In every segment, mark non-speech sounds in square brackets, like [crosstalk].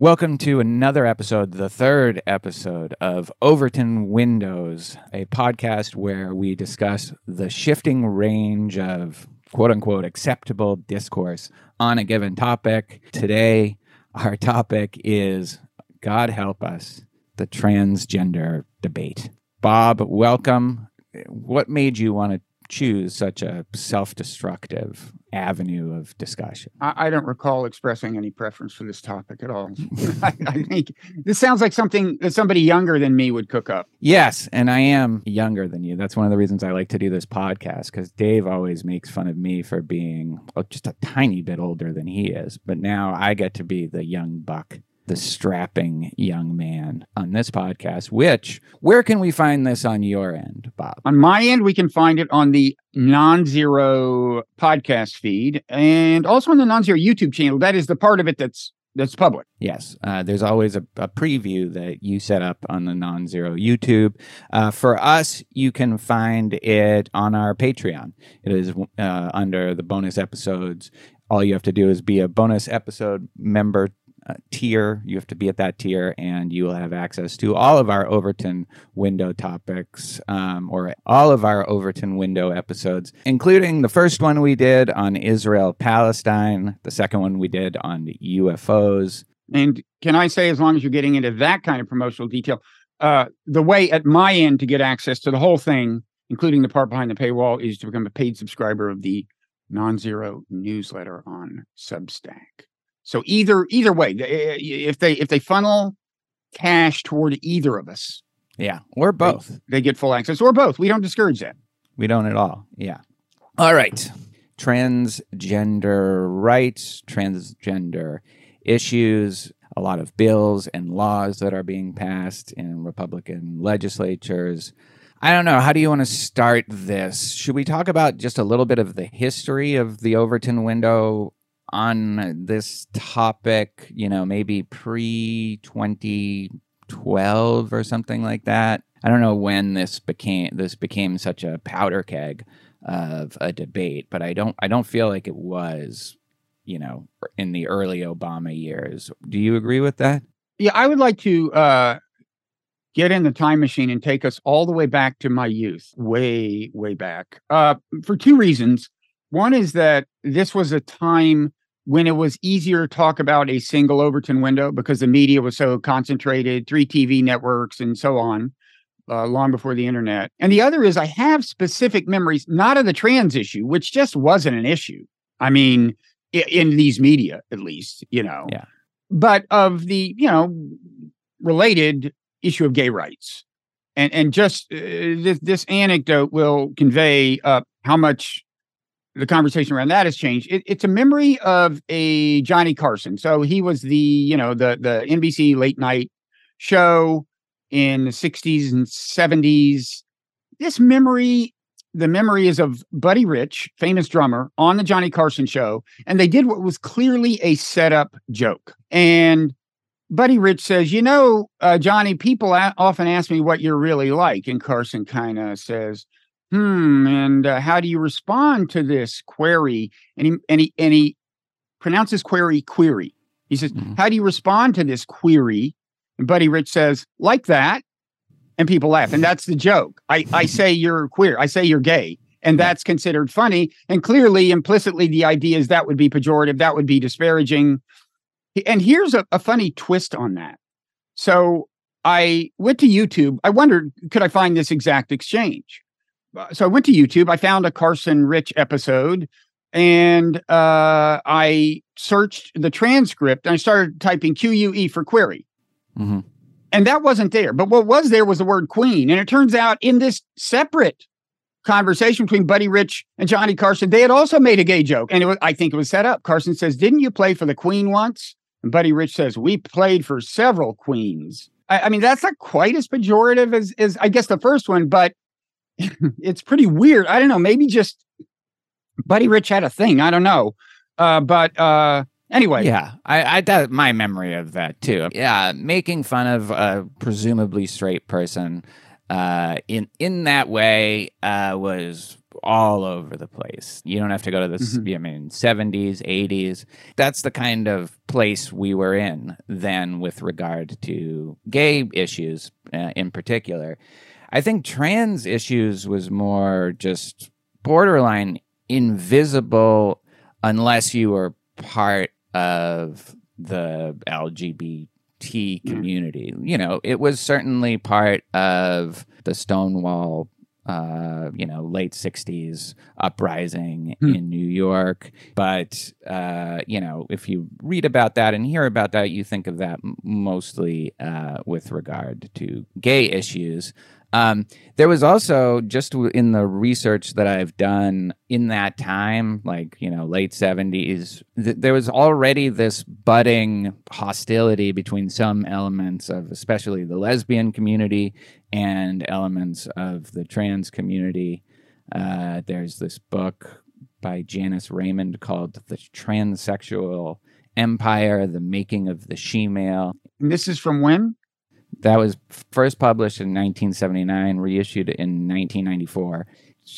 Welcome to another episode, the third episode of Overton Windows, a podcast where we discuss the shifting range of quote unquote acceptable discourse on a given topic. Today, our topic is God help us, the transgender debate. Bob, welcome. What made you want to choose such a self destructive avenue of discussion? I, I, don't recall expressing any preference for this topic at all. [laughs] I, I, think this sounds like something that somebody younger than me would cook up. Yes, and I am younger than you. That's one of the reasons I like to do this podcast because Dave always makes fun of me for being well, just a tiny bit older than he is. But now I get to be the young buck the strapping young man on this podcast, which where can we find this on your end, Bob? On my end, we can find it on the non-zero podcast feed and also on the non-zero YouTube channel. That is the part of it that's that's public. Yes, uh, there's always a, a, preview that you set up on the non-zero YouTube. Uh, for us, you can find it on our Patreon. It is uh, under the bonus episodes. All you have to do is be a bonus episode member uh, tier. You have to be at that tier, and you will have access to all of our Overton window topics um, or all of our Overton window episodes, including the first one we did on Israel Palestine, the second one we did on UFOs. And can I say, as long as you're getting into that kind of promotional detail, uh, the way at my end to get access to the whole thing, including the part behind the paywall, is to become a paid subscriber of the non zero newsletter on Substack. So either either way, eh, eh, if they if they funnel cash toward either of us, yeah, or both, they, they get full access, or both. We don't discourage that. We don't at all. Yeah. All right. Transgender rights, transgender issues, a lot of bills and laws that are being passed in Republican legislatures. I don't know. How do you want to start this? Should we talk about just a little bit of the history of the Overton window on this topic, you know, maybe pre 2012 or something like that. I don't know when this became this became such a powder keg of a debate, but I don't I don't feel like it was, you know, in the early Obama years. Do you agree with that? Yeah, I would like to uh get in the time machine and take us all the way back to my youth, way way back. Uh for two reasons. One is that this was a time when it was easier to talk about a single Overton window because the media was so concentrated, three TV networks and so on, uh, long before the internet. And the other is I have specific memories, not of the trans issue, which just wasn't an issue. I mean, in, in these media, at least, you know. Yeah. But of the, you know, related issue of gay rights. And, and just uh, this, this anecdote will convey uh, how much the conversation around that has changed. It, it's a memory of a Johnny Carson. So he was the, you know, the the NBC late night show in the 60s and 70s. This memory, the memory is of Buddy Rich, famous drummer, on the Johnny Carson show, and they did what was clearly a setup joke. And Buddy Rich says, "You know, uh, Johnny, people a- often ask me what you're really like," and Carson kind of says, hmm, and uh, how do you respond to this query? And he, and he, and he pronounces query query. He says, mm-hmm. how do you respond to this query? And Buddy Rich says, like that. And people laugh. And that's the joke. I, I [laughs] say you're queer. I say you're gay. And that's considered funny. And clearly, implicitly, the idea is that would be pejorative. That would be disparaging. And here's a, a funny twist on that. So I went to YouTube. I wondered, could I find this exact exchange? Uh, so I went to YouTube. I found a Carson Rich episode and uh, I searched the transcript and I started typing QUE for query. Mm-hmm. And that wasn't there. But what was there was the word queen. And it turns out in this separate conversation between Buddy Rich and Johnny Carson, they had also made a gay joke. And it was, I think it was set up. Carson says, Didn't you play for the queen once? And Buddy Rich says, We played for several queens. I, I mean, that's not quite as pejorative as, as I guess the first one, but [laughs] it's pretty weird. I don't know. Maybe just Buddy Rich had a thing. I don't know. Uh, but uh, anyway, yeah, I, I that my memory of that too. Yeah, making fun of a presumably straight person uh, in in that way uh, was all over the place. You don't have to go to the Mhm. I mean 70s, 80s. That's the kind of place we were in then with regard to gay issues uh, in particular. I think trans issues was more just borderline invisible unless you were part of the LGBT community. You know, it was certainly part of the Stonewall, uh, you know, late 60s uprising Hmm. in New York. But, uh, you know, if you read about that and hear about that, you think of that mostly uh, with regard to gay issues. Um, there was also just in the research that I've done in that time, like, you know, late 70s, th- there was already this budding hostility between some elements of especially the lesbian community and elements of the trans community. Uh, there's this book by Janice Raymond called The Transsexual Empire The Making of the She Male. And this is from when? That was first published in 1979, reissued in 1994.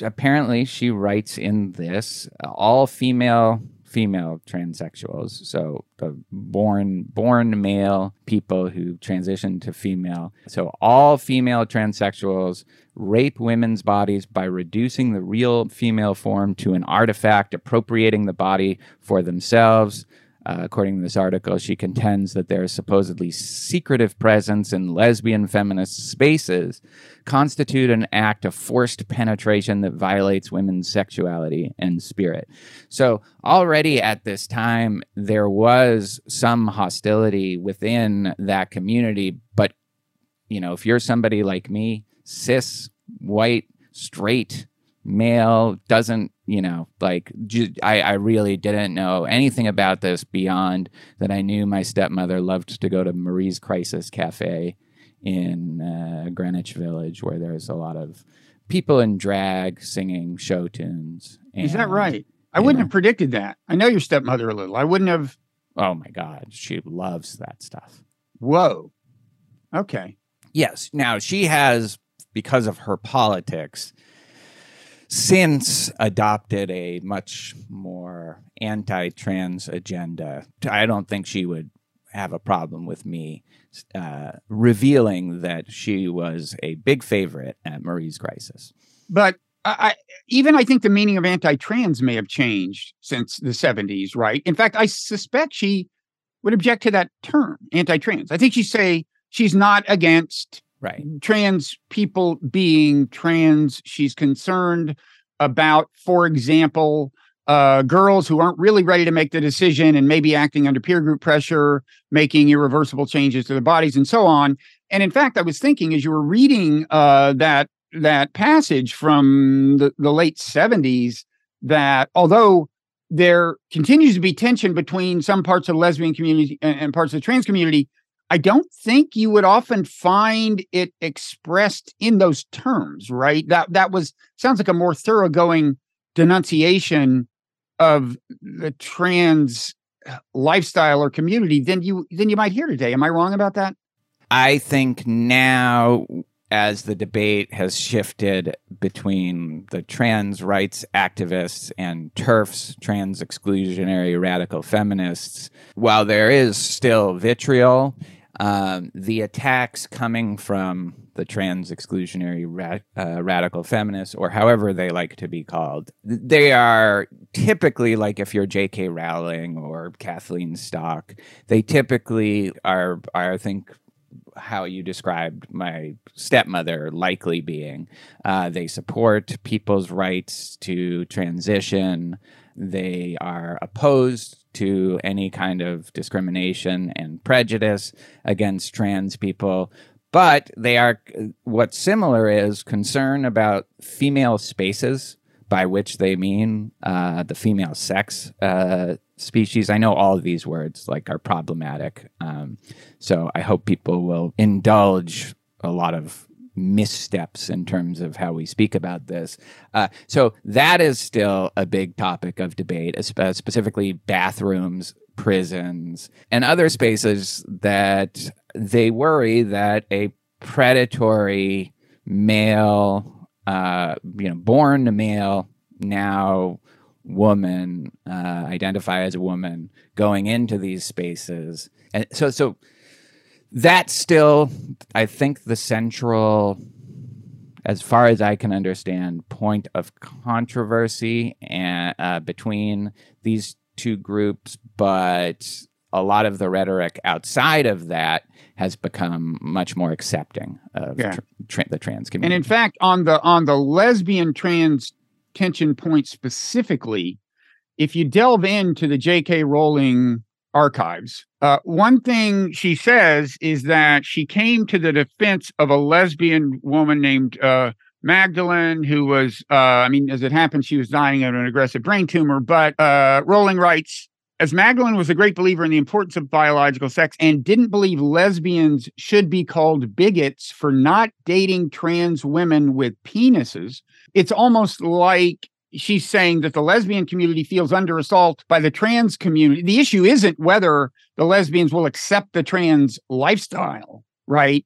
Apparently, she writes in this uh, all female female transsexuals, so the born born male people who transition to female. So all female transsexuals rape women's bodies by reducing the real female form to an artifact, appropriating the body for themselves. Uh, according to this article, she contends that their supposedly secretive presence in lesbian feminist spaces constitute an act of forced penetration that violates women's sexuality and spirit. So, already at this time, there was some hostility within that community. But, you know, if you're somebody like me, cis, white, straight, male doesn't you know like ju- I, I really didn't know anything about this beyond that i knew my stepmother loved to go to marie's crisis cafe in uh, greenwich village where there's a lot of people in drag singing show tunes Is that right? I wouldn't know. have predicted that. I know your stepmother a little. I wouldn't have. oh my god she loves that stuff Whoa. Okay. Yes. Now she has, because of her politics, since adopted a much more anti-trans agenda. I don't think she would have a problem with me uh, revealing that she was a big favorite at Marie's Crisis. But I, even I think the meaning of anti-trans may have changed since the 70s, right? In fact, I suspect she would object to that term, anti-trans. I think she'd say she's not against Right. trans people being trans. She's concerned about, for example, uh, girls who aren't really ready to make the decision and maybe acting under peer group pressure, making irreversible changes to their bodies, and so on. And in fact, I was thinking as you were reading uh, that that passage from the, the late 70s that although there continues to be tension between some parts of the lesbian community and, and parts of the trans community, I don't think you would often find it expressed in those terms, right? That that was sounds like a more thoroughgoing denunciation of the trans uh, lifestyle or community than you than you might hear today. Am I wrong about that? I think now, as the debate has shifted between the trans rights activists and TERFs, trans exclusionary radical feminists, while there is still vitriol, um, the attacks coming from the trans exclusionary ra- uh, radical feminists, or however they like to be called, they are typically like if you're J.K. Rowling or Kathleen Stock, they typically are, are I think, how you described my stepmother likely being. Uh, they support people's rights to transition. They are opposed to any kind of discrimination and prejudice against trans people. But they are, what's similar is concern about female spaces, by which they mean uh, the female sex uh, species. I know all of these words like are problematic. Um, so I hope people will indulge a lot of missteps in terms of how we speak about this. Uh, so that is still a big topic of debate, specifically bathrooms, prisons, and other spaces that they worry that a predatory male uh, you know, born a male, now woman, uh, identify as a woman, going into these spaces, and so so that's still, I think, the central, as far as I can understand, point of controversy and uh, between these two groups, but a lot of the rhetoric outside of that has become much more accepting of Yeah. tr- tra- the trans community. And in fact, on the on the lesbian trans tension point specifically, if you delve into the J.K. Rowling archives, uh, one thing she says is that she came to the defense of a lesbian woman named uh, Magdalen, who was, uh, I mean, as it happened, she was dying of an aggressive brain tumor. But uh, Rowling writes, as Magdalen was a great believer in the importance of biological sex and didn't believe lesbians should be called bigots for not dating trans women with penises, it's almost like she's saying that the lesbian community feels under assault by the trans community. The issue isn't whether the lesbians will accept the trans lifestyle, right?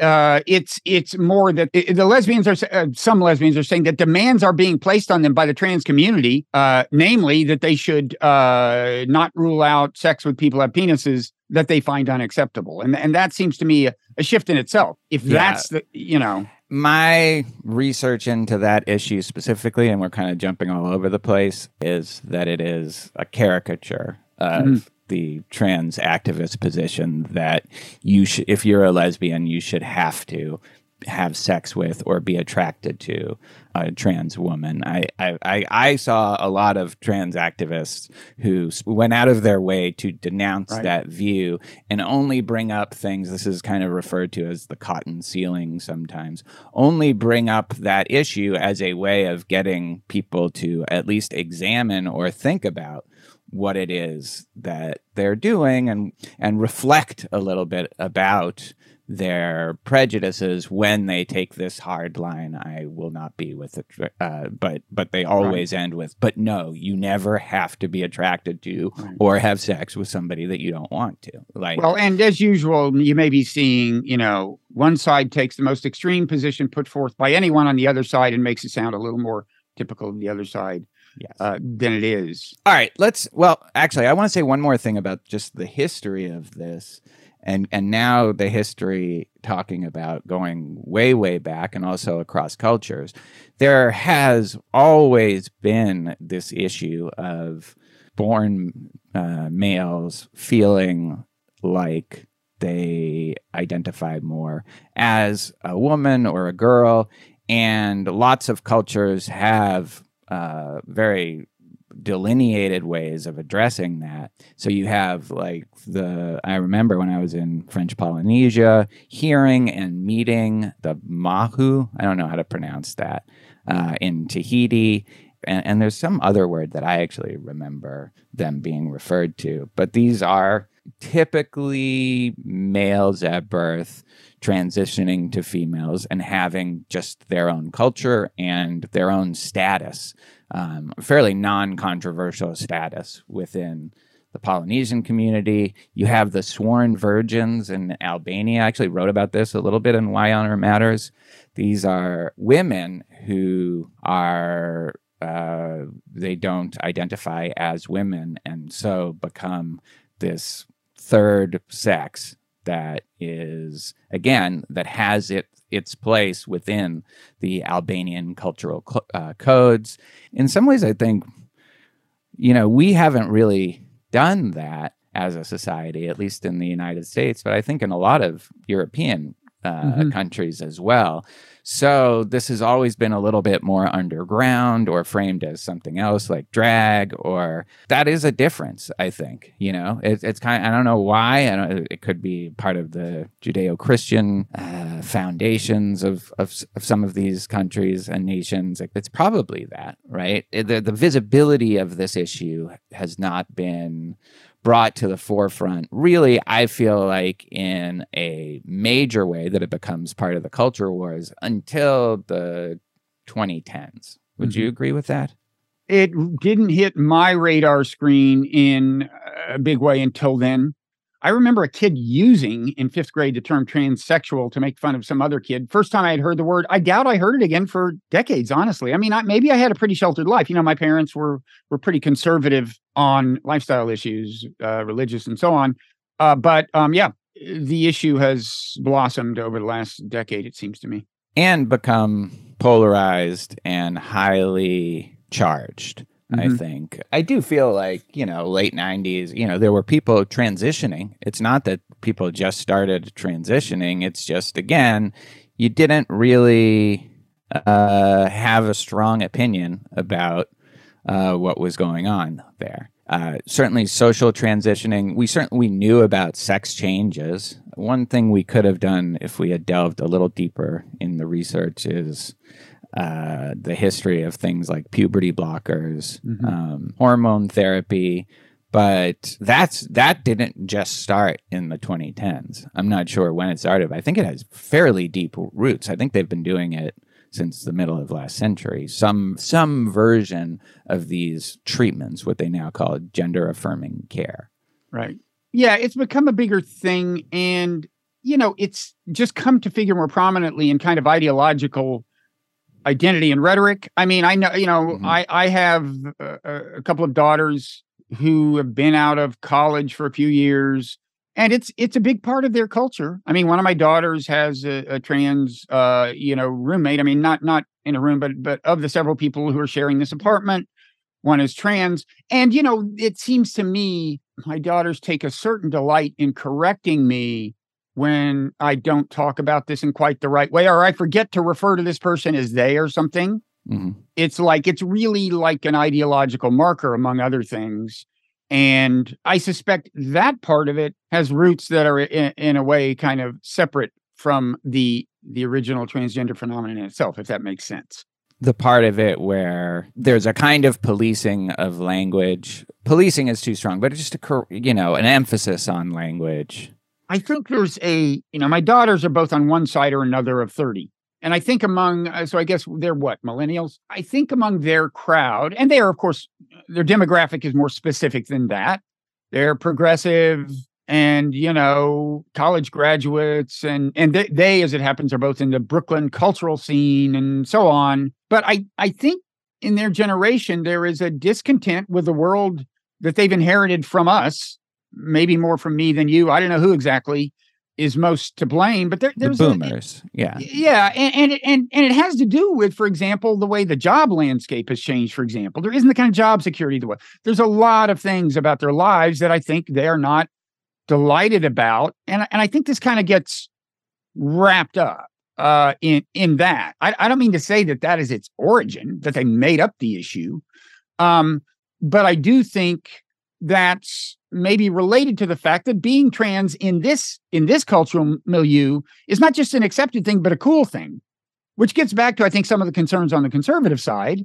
Uh, it's it's more that i- the lesbians are uh, some lesbians are saying that demands are being placed on them by the trans community, uh, namely that they should uh, not rule out sex with people who have penises that they find unacceptable, and and that seems to me a, a shift in itself. If Yeah. that's the you know my research into that issue specifically, and we're kind of jumping all over the place, is that it is a caricature of Mhm. the trans activist position that you should, if you're a lesbian, you should have to have sex with or be attracted to a trans woman. I, I, I, saw a lot of trans activists who went out of their way to denounce Right. that view and only bring up things. This is kind of referred to as the cotton ceiling sometimes. Only bring up that issue as a way of getting people to at least examine or think about what it is that they're doing and and reflect a little bit about their prejudices when they take this hard line i will not be with it uh, but but they always end with but no you never have to be attracted to Right. or have sex with somebody that you don't want to. Like Well, and as usual, you may be seeing, you know, one side takes the most extreme position put forth by anyone on the other side and makes it sound a little more typical of the other side yes uh, than it is. All right, let's. Well, actually, I want to say one more thing about just the history of this, and and now the history talking about going way way back and also across cultures. There has always been this issue of born uh, males feeling like they identify more as a woman or a girl, and lots of cultures have uh, very delineated ways of addressing that. So you have like the I remember when I was in French Polynesia, hearing and meeting the Mahu. I don't know how to pronounce that uh, in Tahiti. And, and there's some other word that I actually remember them being referred to, but these are typically males at birth transitioning to females and having just their own culture and their own status, um, fairly non controversial status within the Polynesian community. You have the sworn virgins in Albania. I actually wrote about this a little bit in Why Honor Matters. These are women who are. Uh, they don't identify as women and so become this third sex that is again that has it its place within the Albanian cultural cl- uh, codes. In some ways, I think you know we haven't really done that as a society, at least in the United States, but I think in a lot of European uh, Mhm. countries as well. So this has always been a little bit more underground or framed as something else like drag or that is a difference, I think, you know, it, it's kind of, I don't know why. I don't, it could be part of the Judeo-Christian uh, foundations of, of, of some of these countries and nations. It's probably that, right? The, the visibility of this issue has not been brought to the forefront really i feel like in a major way that it becomes part of the culture wars until the 2010s would you mm-hmm. agree with that? It didn't hit my radar screen in a big way until then. I remember a kid using in fifth grade the term transsexual to make fun of some other kid. First time I had heard the word, I doubt I heard it again for decades. Honestly, I mean, I, maybe I had a pretty sheltered life. You know, my parents were were pretty conservative on lifestyle issues, uh, religious and so on. Uh, but um, yeah, the issue has blossomed over the last decade. It seems to me, and become polarized and highly charged. Mm-hmm. I think. I do feel like, you know, late 90s, you know, there were people transitioning. It's not that people just started transitioning. It's just, again, you didn't really uh, have a strong opinion about uh, what was going on there. Uh, certainly, social transitioning. We certainly we knew about sex changes. One thing we could have done if we had delved a little deeper in the research is uh, the history of things like puberty blockers, mm-hmm. um, hormone therapy. But that's that didn't just start in the 2010s. I'm not sure when it started. I think it has fairly deep roots. I think they've been doing it since the middle of last century. Some some version of these treatments, what they now call gender affirming care. Right. Yeah, it's become a bigger thing, and you know, it's just come to figure more prominently in kind of ideological identity and rhetoric. I mean, I know, you know, mm-hmm. I, I have a, a, couple of daughters who have been out of college for a few years and it's it's a big part of their culture. I mean, one of my daughters has a, a trans uh, you know, roommate. I mean, not not in a room, but but of the several people who are sharing this apartment, one is trans. And you know, it seems to me my daughters take a certain delight in correcting me when I don't talk about this in quite the right way, or I forget to refer to this person as they or something. Mm-hmm. It's like, it's really like an ideological marker, among other things. And I suspect that part of it has roots that are in, in a way kind of separate from the the original transgender phenomenon itself, if that makes sense the part of it where there's a kind of policing of language. Policing is too strong, but it's just a you know an emphasis on language I think there's a, you know, my daughters are both on one side or another of 30. And I think among, uh, so I guess they're what, millennials? I think among their crowd, and they are, of course, their demographic is more specific than that. They're progressive and, you know, college graduates. And, and they, they, as it happens, are both in the Brooklyn cultural scene and so on. But I, I think in their generation, there is a discontent with the world that they've inherited from us maybe more from me than you. I don't know who exactly is most to blame, but there, there's the boomers. A, yeah, yeah, and and and and it has to do with, for example, the way the job landscape has changed. For example, there isn't the kind of job security the way. There's a lot of things about their lives that I think they are not delighted about, and and I think this kind of gets wrapped up uh, in in that. I, I don't mean to say that that is its origin that they made up the issue, um, but I do think that's maybe related to the fact that being trans in this in this cultural milieu is not just an accepted thing but a cool thing which gets back to i think some of the concerns on the conservative side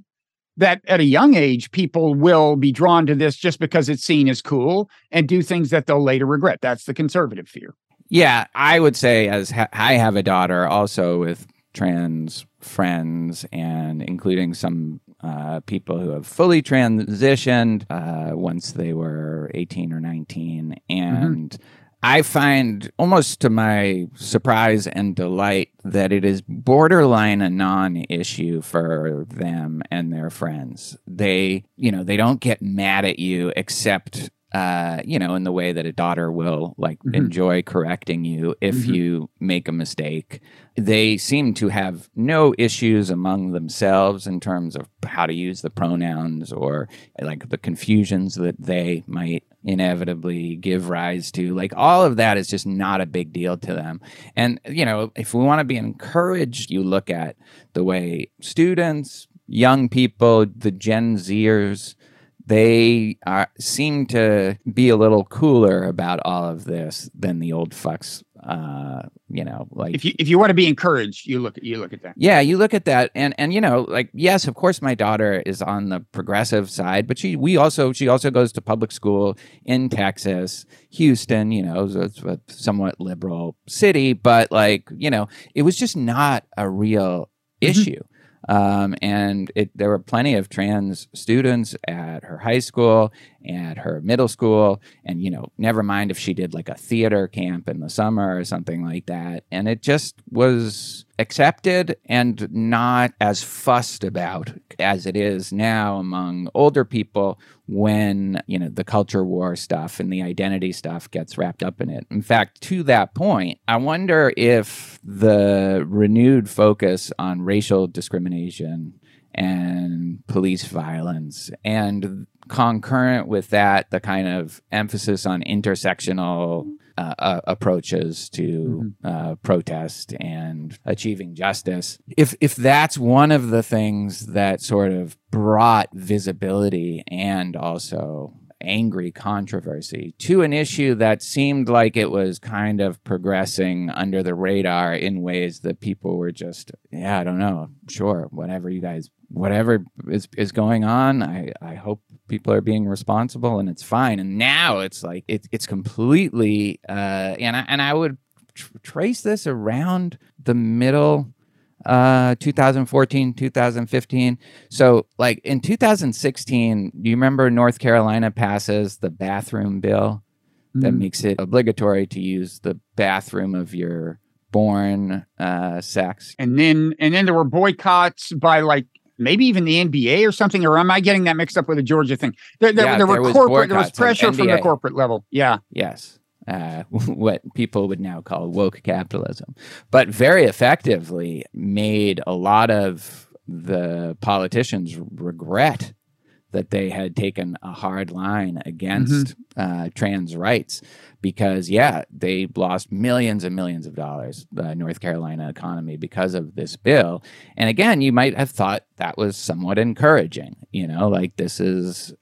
that at a young age people will be drawn to this just because it's seen as cool and do things that they'll later regret. That's the conservative fear. Yeah i would say as ha- i have a daughter also with trans friends and including some uh, people who have fully transitioned uh, once they were 18 or 19. And mm-hmm. I find, almost to my surprise and delight, that it is borderline a non issue for them and their friends. They, you know, they don't get mad at you except uh, you know, in the way that a daughter will like mm-hmm. enjoy correcting you if mm-hmm. you make a mistake. They seem to have no issues among themselves in terms of how to use the pronouns or like the confusions that they might inevitably give rise to. Like all of that is just not a big deal to them. And, you know, if we want to be encouraged, you look at the way students, young people, the Gen Zers, they are, seem to be a little cooler about all of this than the old fucks. Uh, you know, like if you if you want to be encouraged, you look you look at that. Yeah, you look at that, and and you know, like yes, of course, my daughter is on the progressive side, but she we also she also goes to public school in Texas, Houston. You know, it's a somewhat liberal city, but like you know, it was just not a real mm-hmm. Um, and it, there were plenty of trans students at her high school, at her middle school, and you know, never mind if she did like a theater camp in the summer or something like that. And it just was accepted and not as fussed about as it is now among older people when you know the culture war stuff and the identity stuff gets wrapped up in it. In fact to that point i wonder if the renewed focus on racial discrimination and police violence and concurrent with that the kind of emphasis on intersectional uh, uh, approaches to mm-hmm. uh, protest and achieving justice. If if that's one of the things that sort of brought visibility and also angry controversy to an issue that seemed like it was kind of progressing under the radar in ways that people were just, yeah, I don't know, sure, whatever you guys, whatever is is going on, I I hope people are being responsible and it's fine. And now it's like it, it's completely, uh, and I, and I would tr- trace this around the middle uh 2014 2015 so like in 2016 do you remember north carolina passes the bathroom bill that mm. makes it obligatory to use the bathroom of your born uh sex and then and then there were boycotts by like maybe even the NBA or something, or am I getting that mixed up with a Georgia thing? There, there, yeah, there were corporate, there was pressure from the corporate level. Yeah. Yes uh, [laughs] what people would now call woke capitalism, but very effectively made a lot of the politicians regret that they had taken a hard line against mm-hmm. uh, trans rights because, yeah, they lost millions and millions of dollars, the North Carolina economy, because of this bill. And again, you might have thought that was somewhat encouraging, you know, like this is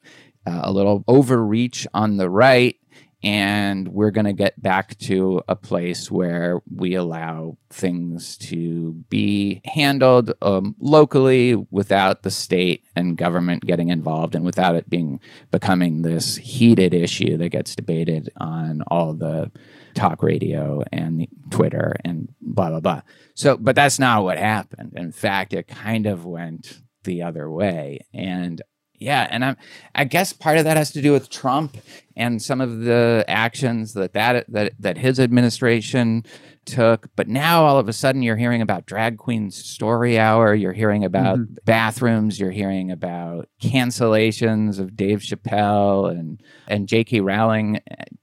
uh, a little overreach on the right and we're going to get back to a place where we allow things to be handled um, locally without the state and government getting involved and without it being becoming this heated issue that gets debated on all the talk radio and Twitter and blah blah blah. So, but that's not what happened. In fact, it kind of went the other way, and yeah, and I'm, I guess part of that has to do with Trump and some of the actions that that that, that his administration took. But now all of a sudden you're hearing about drag queens story hour. You're hearing about mm-hmm. bathrooms. You're hearing about cancellations of Dave Chappelle and and J.K. Rowling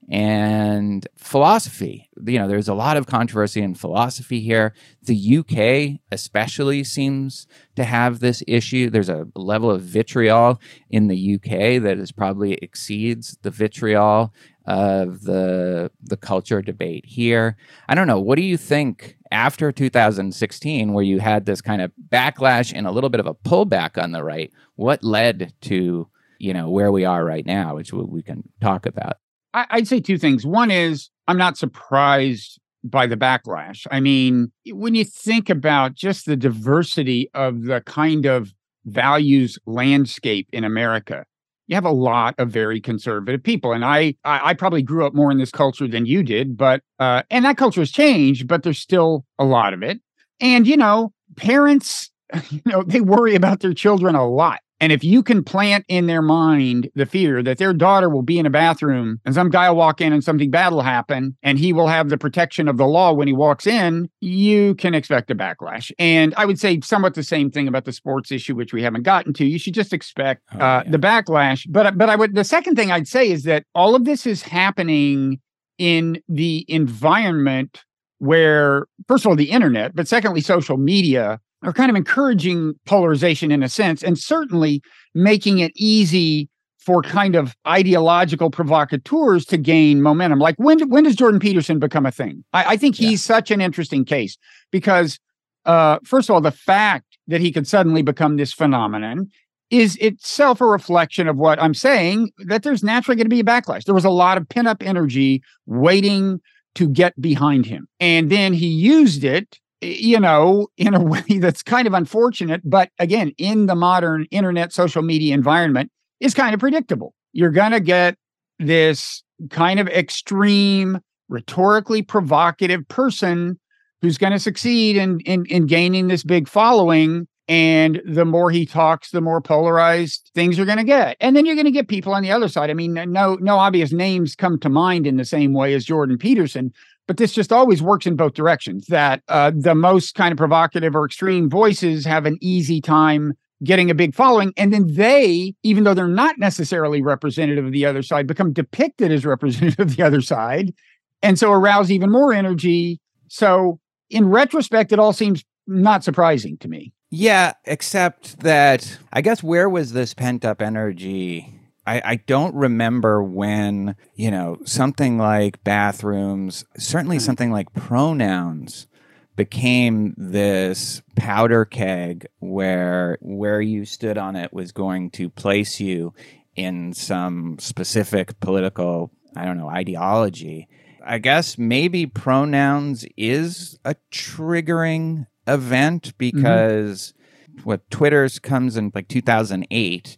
and philosophy. You know, there's a lot of controversy in philosophy here. The UK especially seems to have this issue. There's a level of vitriol in the UK that is probably exceeds the vitriol of the the culture debate here. I don't know. What do you think after 2016, where you had this kind of backlash and a little bit of a pullback on the right? What led to you know where we are right now, which we can talk about? I'd say two things. One is I'm not surprised by the backlash. I mean, when you think about just the diversity of the kind of values landscape in America, you have a lot of very conservative people and I, I i, probably grew up more in this culture than you did but uh and that culture has changed but there's still a lot of it. And you know parents [laughs] you know they worry about their children a lot and if you can plant in their mind the fear that their daughter will be in a bathroom and some guy will walk in and something bad will happen and he will have the protection of the law when he walks in, you can expect a backlash. And I would say somewhat the same thing about the sports issue, which we haven't gotten to. You should just expect oh, uh, yeah. the backlash. But but I would the second thing I'd say is that all of this is happening in the environment where, first of all, the internet, but secondly, social media are kind of encouraging polarization in a sense, and certainly making it easy for kind of ideological provocateurs to gain momentum. Like when when does Jordan Peterson become a thing? I, I think he's yeah. such an interesting case because, uh, first of all, the fact that he could suddenly become this phenomenon is itself a reflection of what I'm saying that there's naturally going to be a backlash. There was a lot of pent up energy waiting to get behind him, and then he used it you know, in a [laughs] way that's kind of unfortunate, but again, in the modern internet social media environment, is kind of predictable. You're going to get this kind of extreme, rhetorically provocative person who's going to succeed in, in, in gaining this big following. And the more he talks, the more polarized things are going to get. And then you're going to get people on the other side. I mean, no, no obvious names come to mind in the same way as Jordan Peterson, but this just always works in both directions. That uh, the most kind of provocative or extreme voices have an easy time getting a big following. And then they, even though they're not necessarily representative of the other side, become depicted as [laughs] representative of the other side. And so arouse even more energy. So in retrospect, it all seems not surprising to me. Yeah, except that I guess where was this pent up energy? I, I don't remember when, you know, something like bathrooms, certainly something like pronouns became this powder keg where where you stood on it was going to place you in some specific political, I don't know, ideology. I guess maybe pronouns is a triggering event because mm-hmm. what Twitter's comes in like 2008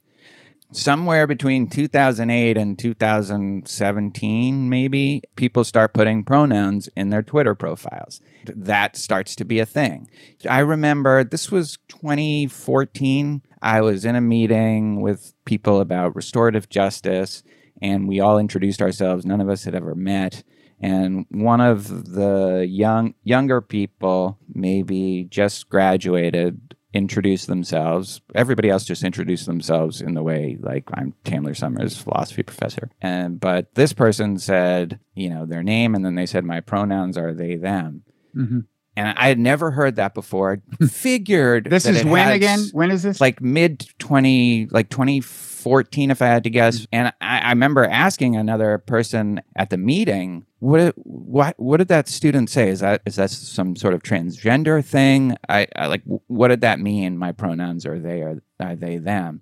somewhere between 2008 and 2017 maybe people start putting pronouns in their twitter profiles. That starts to be a thing. I remember this was 2014 i was in a meeting with people about restorative justice and we all introduced ourselves. None of us had ever met. And one of the young younger people maybe just graduated introduced themselves. Everybody else just introduced themselves in the way like i'm tamler Sommers, philosophy professor. And but this person said you know their name and then they said my pronouns are they them. Mm-hmm. and i had never heard that before. [laughs] Figured this is when again? When is this? Like mid 20 like 20 14 if I had to guess. Mm. And I, I, remember asking another person at the meeting, what what what did that student say? Is that is that some sort of transgender thing? I, I like what did that mean? My pronouns are they or are they them?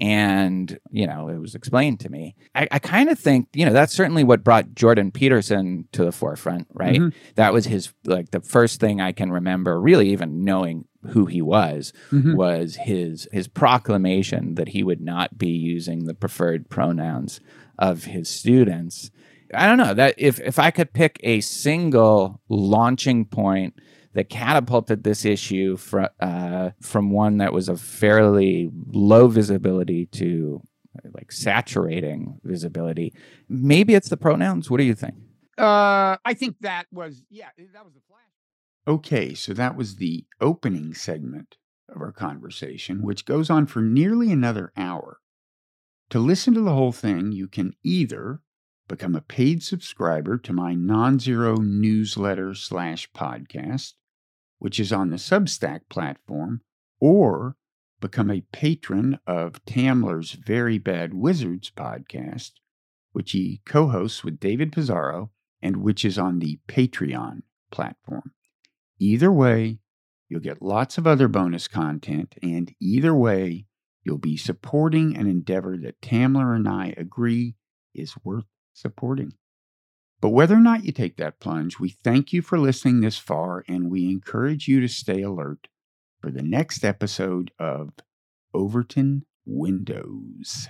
And, you know, it was explained to me. I, I kind of think, you know, that's certainly what brought Jordan Peterson to the forefront, right? Mm-hmm. That was his, like, the first thing I can remember, really even knowing who he was mm-hmm. was his his proclamation that he would not be using the preferred pronouns of his students. I don't know that if if I could pick a single launching point that catapulted this issue from uh, from one that was a fairly low visibility to like saturating visibility, maybe it's the pronouns. What do you think? Uh, I think that was yeah, that was the flash. Okay, so that was the opening segment of our conversation, which goes on for nearly another hour. To listen to the whole thing, you can either become a paid subscriber to my non-zero newsletter slash podcast, which is on the Substack platform, or become a patron of Tamler's Very Bad Wizards podcast, which he co hosts with David Pizarro and which is on the Patreon platform. Either way, you'll get lots of other bonus content, and either way, you'll be supporting an endeavor that Tamler and I agree is worth supporting. But whether or not you take that plunge, we thank you for listening this far, and we encourage you to stay alert for the next episode of Overton Windows.